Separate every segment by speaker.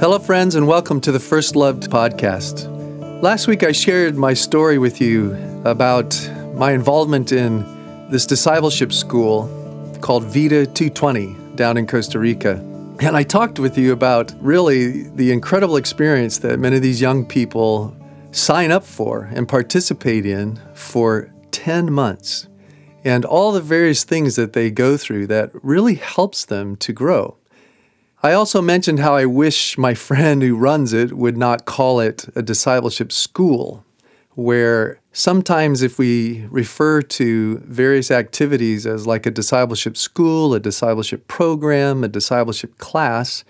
Speaker 1: Hello, friends, and welcome to the First Loved podcast. Last week, I shared my story with you about my involvement in this discipleship school called Vida 220 down in Costa Rica. And I talked with you about really the incredible experience that many of these young people sign up for and participate in for 10 months and all the various things that they go through that really helps them to grow. I also mentioned how I wish my friend who runs it would not call it a discipleship school, where sometimes if we refer to various activities as like a discipleship school, a discipleship program, a discipleship class,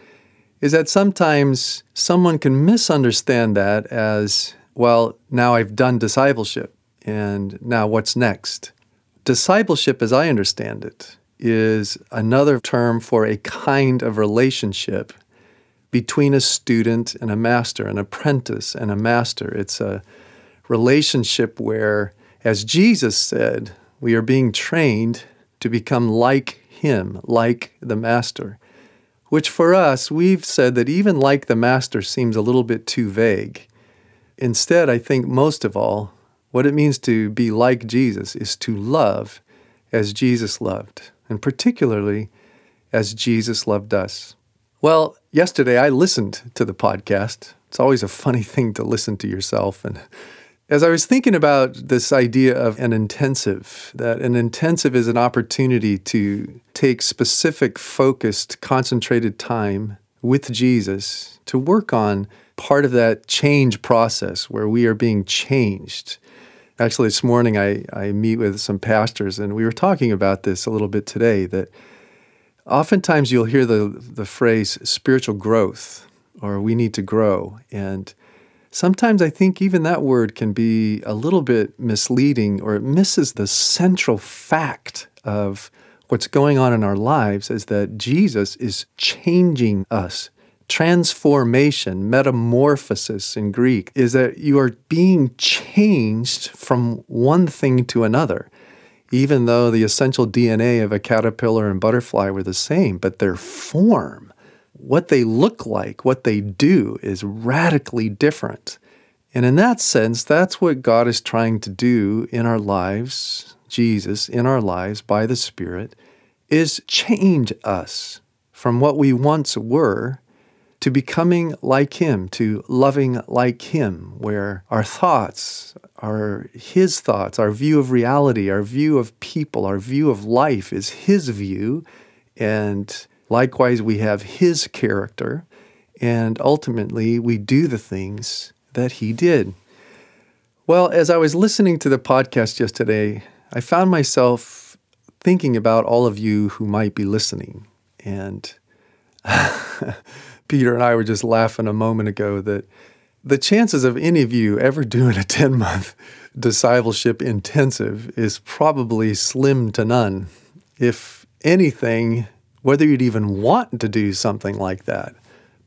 Speaker 1: is that sometimes someone can misunderstand that as, well, now I've done discipleship, and now what's next? Discipleship, as I understand it, is another term for a kind of relationship between a student and a master, an apprentice and a master. It's a relationship where, as Jesus said, we are being trained to become like Him, like the Master. Which for us, we've said that even like the Master seems a little bit too vague. Instead, I think most of all, what it means to be like Jesus is to love as Jesus loved and particularly as Jesus loved us. Well, yesterday I listened to the podcast. It's always a funny thing to listen to yourself. And as I was thinking about this idea of an intensive, that an intensive is an opportunity to take specific, focused, concentrated time with Jesus to work on part of that change process where we are being changed Actually, this morning I, I meet with some pastors, and we were talking about this a little bit today that oftentimes you'll hear the, the phrase spiritual growth or we need to grow. And sometimes I think even that word can be a little bit misleading or it misses the central fact of what's going on in our lives is that Jesus is changing us transformation, metamorphosis in Greek, is that you are being changed from one thing to another, even though the essential DNA of a caterpillar and butterfly were the same, but their form, what they look like, what they do, is radically different. And in that sense, that's what God is trying to do in our lives, Jesus in our lives by the Spirit, is change us from what we once were to becoming like Him, to loving like Him, where our thoughts are His thoughts, our view of reality, our view of people, our view of life is His view. And likewise, we have His character. And ultimately, we do the things that He did. Well, as I was listening to the podcast yesterday, I found myself thinking about all of you who might be listening. And Peter and I were just laughing a moment ago that the chances of any of you ever doing a 10 month discipleship intensive is probably slim to none. If anything, whether you'd even want to do something like that.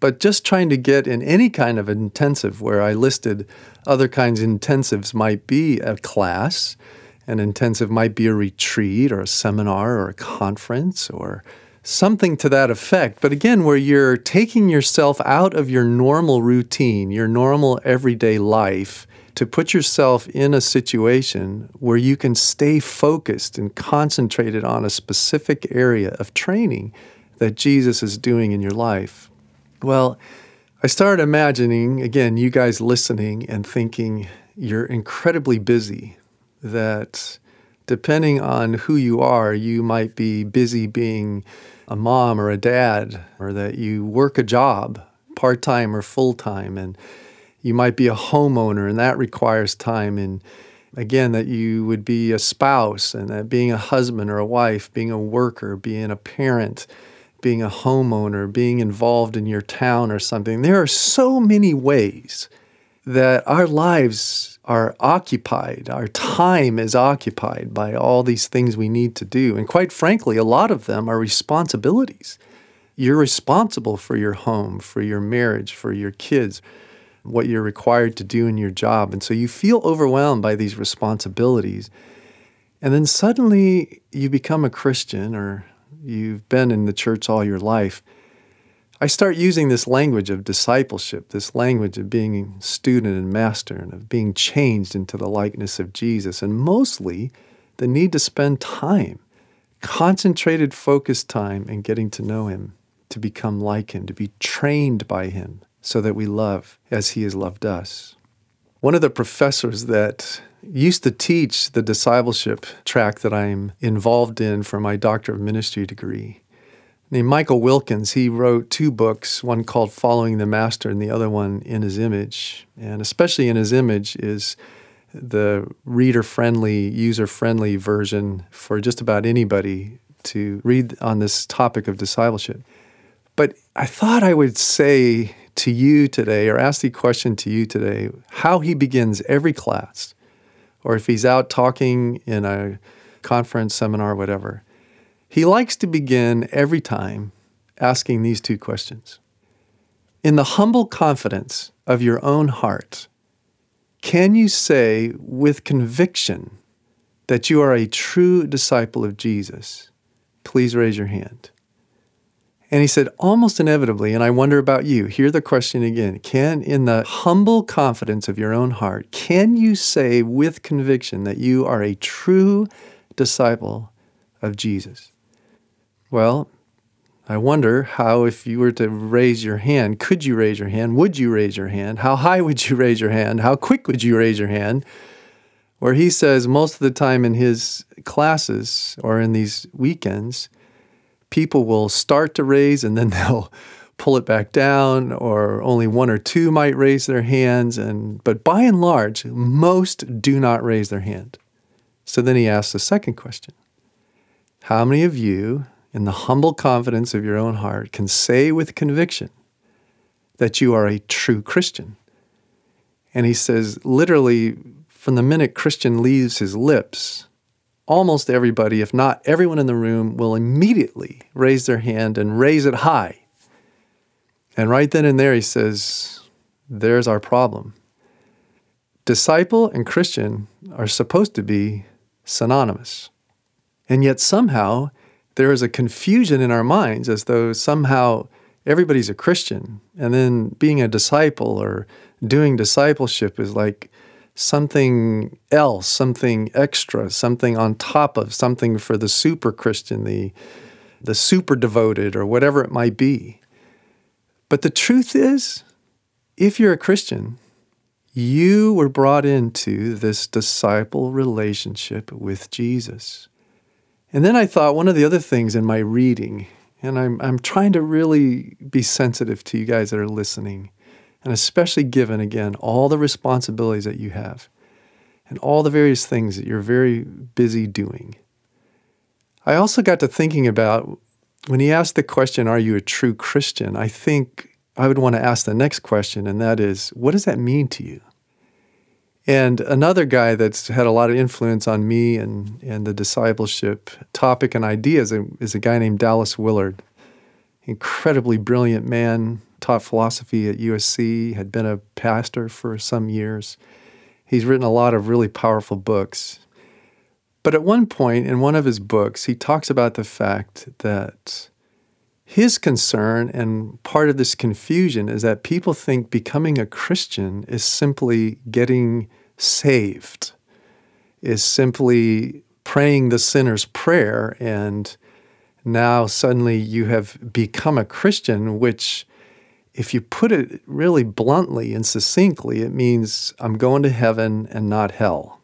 Speaker 1: But just trying to get in any kind of intensive where I listed other kinds of intensives might be a class, an intensive might be a retreat or a seminar or a conference or something to that effect. But again, where you're taking yourself out of your normal routine, your normal everyday life, to put yourself in a situation where you can stay focused and concentrated on a specific area of training that Jesus is doing in your life. Well, I started imagining, again, you guys listening and thinking you're incredibly busy, that depending on who you are, you might be busy being a mom or a dad, or that you work a job, part time or full time, and you might be a homeowner, and that requires time. And again, that you would be a spouse, and that being a husband or a wife, being a worker, being a parent, being a homeowner, being involved in your town or something. There are so many ways that our lives are occupied, our time is occupied by all these things we need to do. And quite frankly, a lot of them are responsibilities. You're responsible for your home, for your marriage, for your kids, what you're required to do in your job. And so you feel overwhelmed by these responsibilities. And then suddenly you become a Christian or you've been in the church all your life. I start using this language of discipleship, this language of being student and master, and of being changed into the likeness of Jesus, and mostly the need to spend time, concentrated, focused time in getting to know Him, to become like Him, to be trained by Him, so that we love as He has loved us. One of the professors that used to teach the discipleship track that I'm involved in for my Doctor of Ministry degree Michael Wilkins. He wrote two books, one called Following the Master and the other one In His Image. And especially In His Image is the reader friendly, user friendly version for just about anybody to read on this topic of discipleship. But I thought I would say to you today, or ask the question to you today, how he begins every class, or if he's out talking in a conference, seminar, whatever he likes to begin every time asking these two questions. In the humble confidence of your own heart, can you say with conviction that you are a true disciple of Jesus? Please raise your hand. And he said, almost inevitably, and I wonder about you, hear the question again. Can, in the humble confidence of your own heart, can you say with conviction that you are a true disciple of Jesus? Well, I wonder how, if you were to raise your hand, could you raise your hand? Would you raise your hand? How high would you raise your hand? How quick would you raise your hand? Where he says most of the time in his classes or in these weekends, people will start to raise and then they'll pull it back down, or only one or two might raise their hands. And but by and large, most do not raise their hand. So then he asks the second question: How many of you in the humble confidence of your own heart, can say with conviction that you are a true Christian. And he says, literally, from the minute Christian leaves his lips, almost everybody, if not everyone in the room, will immediately raise their hand and raise it high. And right then and there, he says, There's our problem. Disciple and Christian are supposed to be synonymous. And yet, somehow, there is a confusion in our minds as though somehow everybody's a Christian. And then being a disciple or doing discipleship is like something else, something extra, something on top of, something for the super Christian, the, the super devoted, or whatever it might be. But the truth is, if you're a Christian, you were brought into this disciple relationship with Jesus. And then I thought one of the other things in my reading, and I'm, I'm trying to really be sensitive to you guys that are listening, and especially given, again, all the responsibilities that you have and all the various things that you're very busy doing. I also got to thinking about when he asked the question, Are you a true Christian? I think I would want to ask the next question, and that is, What does that mean to you? And another guy that's had a lot of influence on me and, and the discipleship topic and ideas is a guy named Dallas Willard. Incredibly brilliant man, taught philosophy at USC, had been a pastor for some years. He's written a lot of really powerful books. But at one point in one of his books, he talks about the fact that his concern and part of this confusion is that people think becoming a Christian is simply getting saved, is simply praying the sinner's prayer, and now suddenly you have become a Christian, which, if you put it really bluntly and succinctly, it means I'm going to heaven and not hell.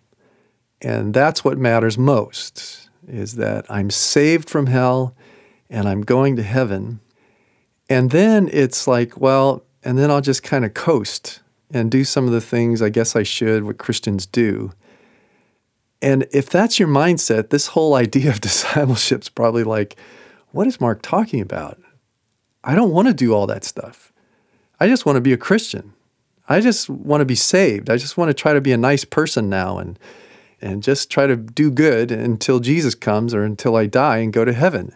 Speaker 1: And that's what matters most, is that I'm saved from hell and I'm going to heaven. And then it's like, well, and then I'll just kind of coast and do some of the things I guess I should, what Christians do. And if that's your mindset, this whole idea of discipleship is probably like, what is Mark talking about? I don't want to do all that stuff. I just want to be a Christian. I just want to be saved. I just want to try to be a nice person now and and just try to do good until Jesus comes or until I die and go to heaven.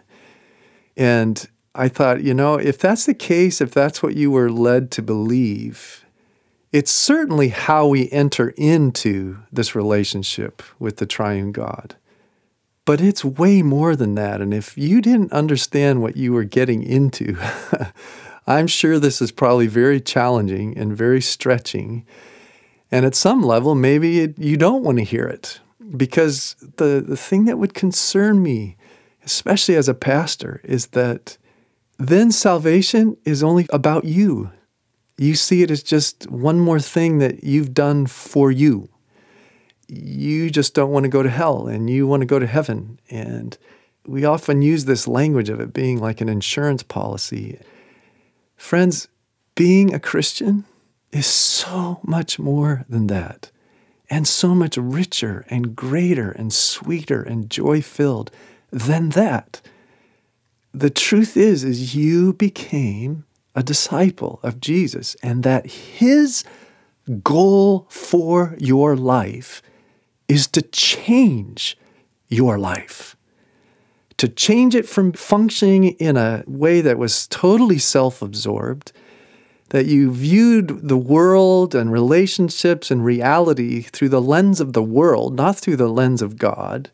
Speaker 1: And I thought, you know, if that's the case, if that's what you were led to believe, it's certainly how we enter into this relationship with the triune God. But it's way more than that. And if you didn't understand what you were getting into, I'm sure this is probably very challenging and very stretching. And at some level, maybe it, you don't want to hear it because the, the thing that would concern me, especially as a pastor, is that then salvation is only about you. You see it as just one more thing that you've done for you. You just don't want to go to hell and you want to go to heaven. And we often use this language of it being like an insurance policy. Friends, being a Christian is so much more than that, and so much richer and greater and sweeter and joy filled than that. The truth is is you became a disciple of Jesus and that his goal for your life is to change your life to change it from functioning in a way that was totally self absorbed, that you viewed the world and relationships and reality through the lens of the world, not through the lens of God.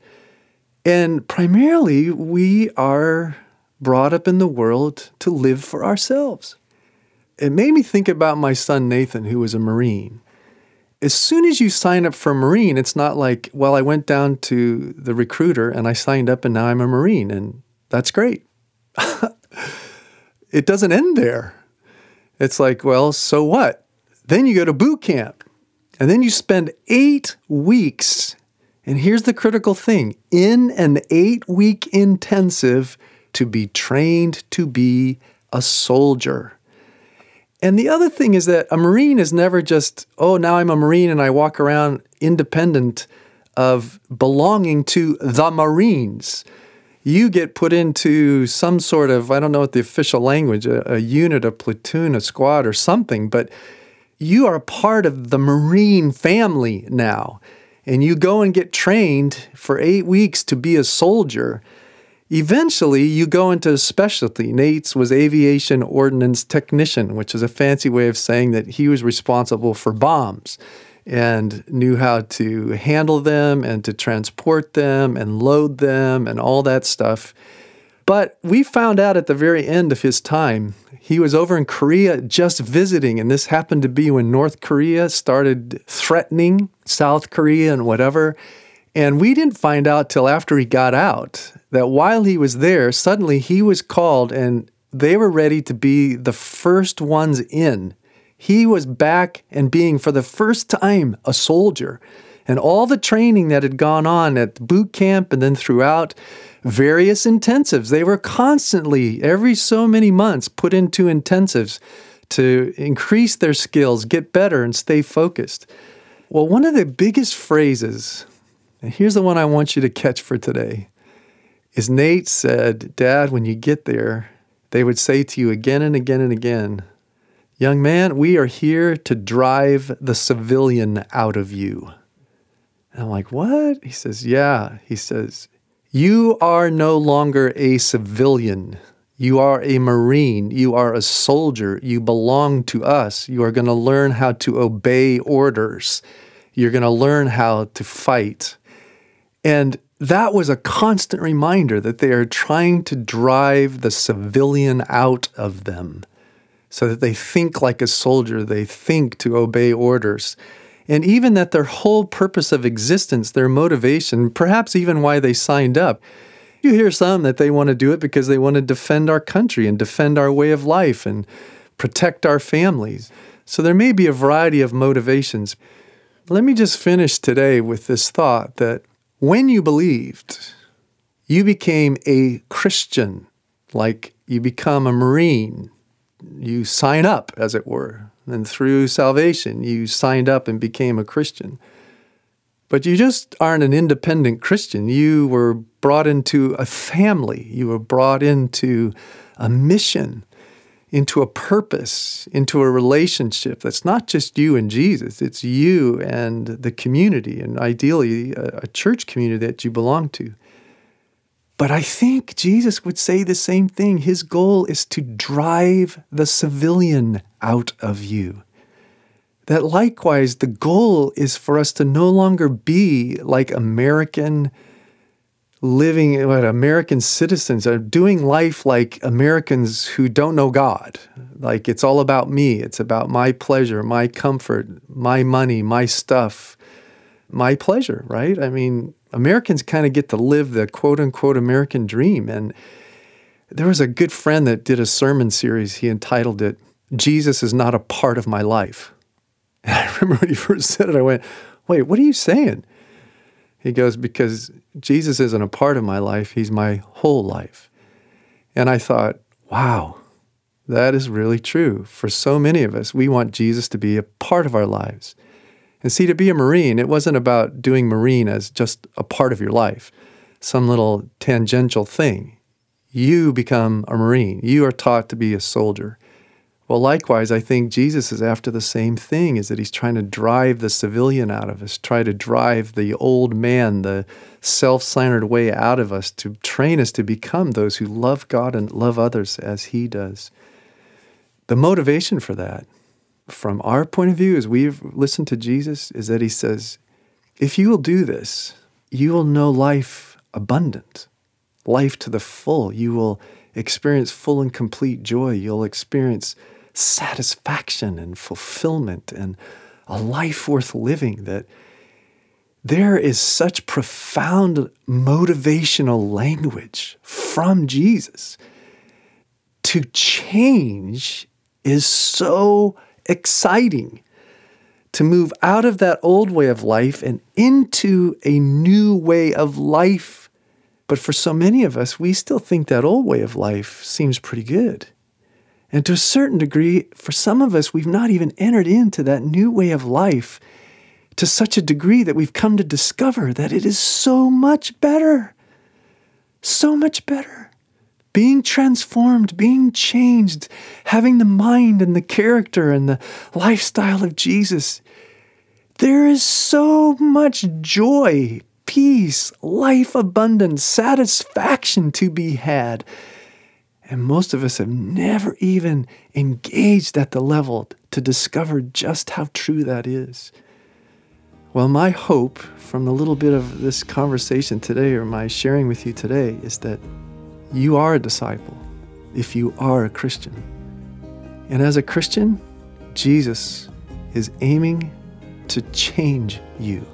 Speaker 1: And primarily, we are brought up in the world to live for ourselves. It made me think about my son Nathan, who was a Marine as soon as you sign up for Marine, it's not like, well, I went down to the recruiter and I signed up and now I'm a Marine and that's great. it doesn't end there. It's like, well, so what? Then you go to boot camp and then you spend eight weeks. And here's the critical thing in an eight week intensive to be trained to be a soldier. And the other thing is that a Marine is never just, oh, now I'm a Marine and I walk around independent of belonging to the Marines. You get put into some sort of, I don't know what the official language, a, a unit, a platoon, a squad, or something, but you are part of the Marine family now. And you go and get trained for eight weeks to be a soldier. Eventually, you go into a specialty. Nate's was aviation ordnance technician, which is a fancy way of saying that he was responsible for bombs and knew how to handle them and to transport them and load them and all that stuff. But we found out at the very end of his time, he was over in Korea just visiting, and this happened to be when North Korea started threatening South Korea and whatever. And we didn't find out till after he got out that while he was there, suddenly he was called and they were ready to be the first ones in. He was back and being for the first time a soldier. And all the training that had gone on at boot camp and then throughout various intensives, they were constantly, every so many months, put into intensives to increase their skills, get better, and stay focused. Well, one of the biggest phrases and here's the one I want you to catch for today. Is Nate said, Dad, when you get there, they would say to you again and again and again, Young man, we are here to drive the civilian out of you. And I'm like, What? He says, Yeah. He says, You are no longer a civilian. You are a Marine. You are a soldier. You belong to us. You are going to learn how to obey orders. You're going to learn how to fight. And that was a constant reminder that they are trying to drive the civilian out of them so that they think like a soldier, they think to obey orders. And even that their whole purpose of existence, their motivation, perhaps even why they signed up. You hear some that they want to do it because they want to defend our country and defend our way of life and protect our families. So there may be a variety of motivations. Let me just finish today with this thought that when you believed, you became a Christian, like you become a Marine. You sign up, as it were. And through salvation, you signed up and became a Christian. But you just aren't an independent Christian. You were brought into a family, you were brought into a mission into a purpose, into a relationship that's not just you and Jesus, it's you and the community, and ideally a, a, church community that you belong to. But I think Jesus would say the same thing. His goal is to drive the civilian out of you. That likewise, the goal is for us to no longer be like American living what American citizens are doing life like Americans who don't know God. Like it's all about me. It's about my pleasure, my comfort, my money, my stuff, my pleasure, right? I mean, Americans kind of get to live the quote unquote American dream. And there was a good friend that did a sermon series. He entitled it, Jesus is not a part of my life. And I remember when he first said it, I went, wait, what are you saying? He goes, Because Jesus isn't a part of my life, He's my whole life. And I thought, wow, that is really true. For so many of us, we want Jesus to be a part of our lives. And see, to be a Marine, it wasn't about doing Marine as just a part of your life, some little tangential thing. You become a Marine. You are taught to be a soldier. Well, likewise, I think Jesus is after the same thing is that he's trying to drive the civilian out of us, try to drive the old man, the self centered way out of us to train us to become those who love God and love others as he does. The motivation for that, from our point of view, as we've listened to Jesus, is that he says, if you will do this, you will know life abundant, life to the full. You will experience full and complete joy. You'll experience satisfaction and fulfillment and a life worth living that there is such profound motivational language from Jesus. To change is so exciting. To move out of that old way of life and into a new way of life. But for so many of us, we still think that old way of life seems pretty good. And to a certain degree, for some of us, we've not even entered into that new way of life to such a degree that we've come to discover that it is so much better. So much better. Being transformed, being changed, having the mind and the character and the lifestyle of Jesus. There is so much joy, peace, life abundance, satisfaction to be had and most of us have never even engaged at the level to discover just how true that is. Well, my hope from the little bit of this conversation today or my sharing with you today is that you are a disciple if you are a Christian. And as a Christian, Jesus is aiming to change you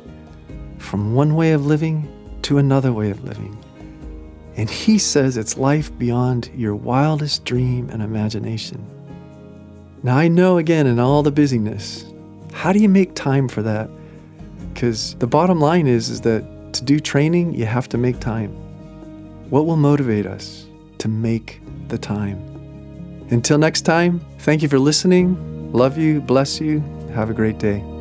Speaker 1: from one way of living to another way of living. And he says it's life beyond your wildest dream and imagination. Now, I know again, in all the busyness, how do you make time for that? Because the bottom line is, is that to do training, you have to make time. What will motivate us to make the time? Until next time, thank you for listening. Love you, bless you. Have a great day.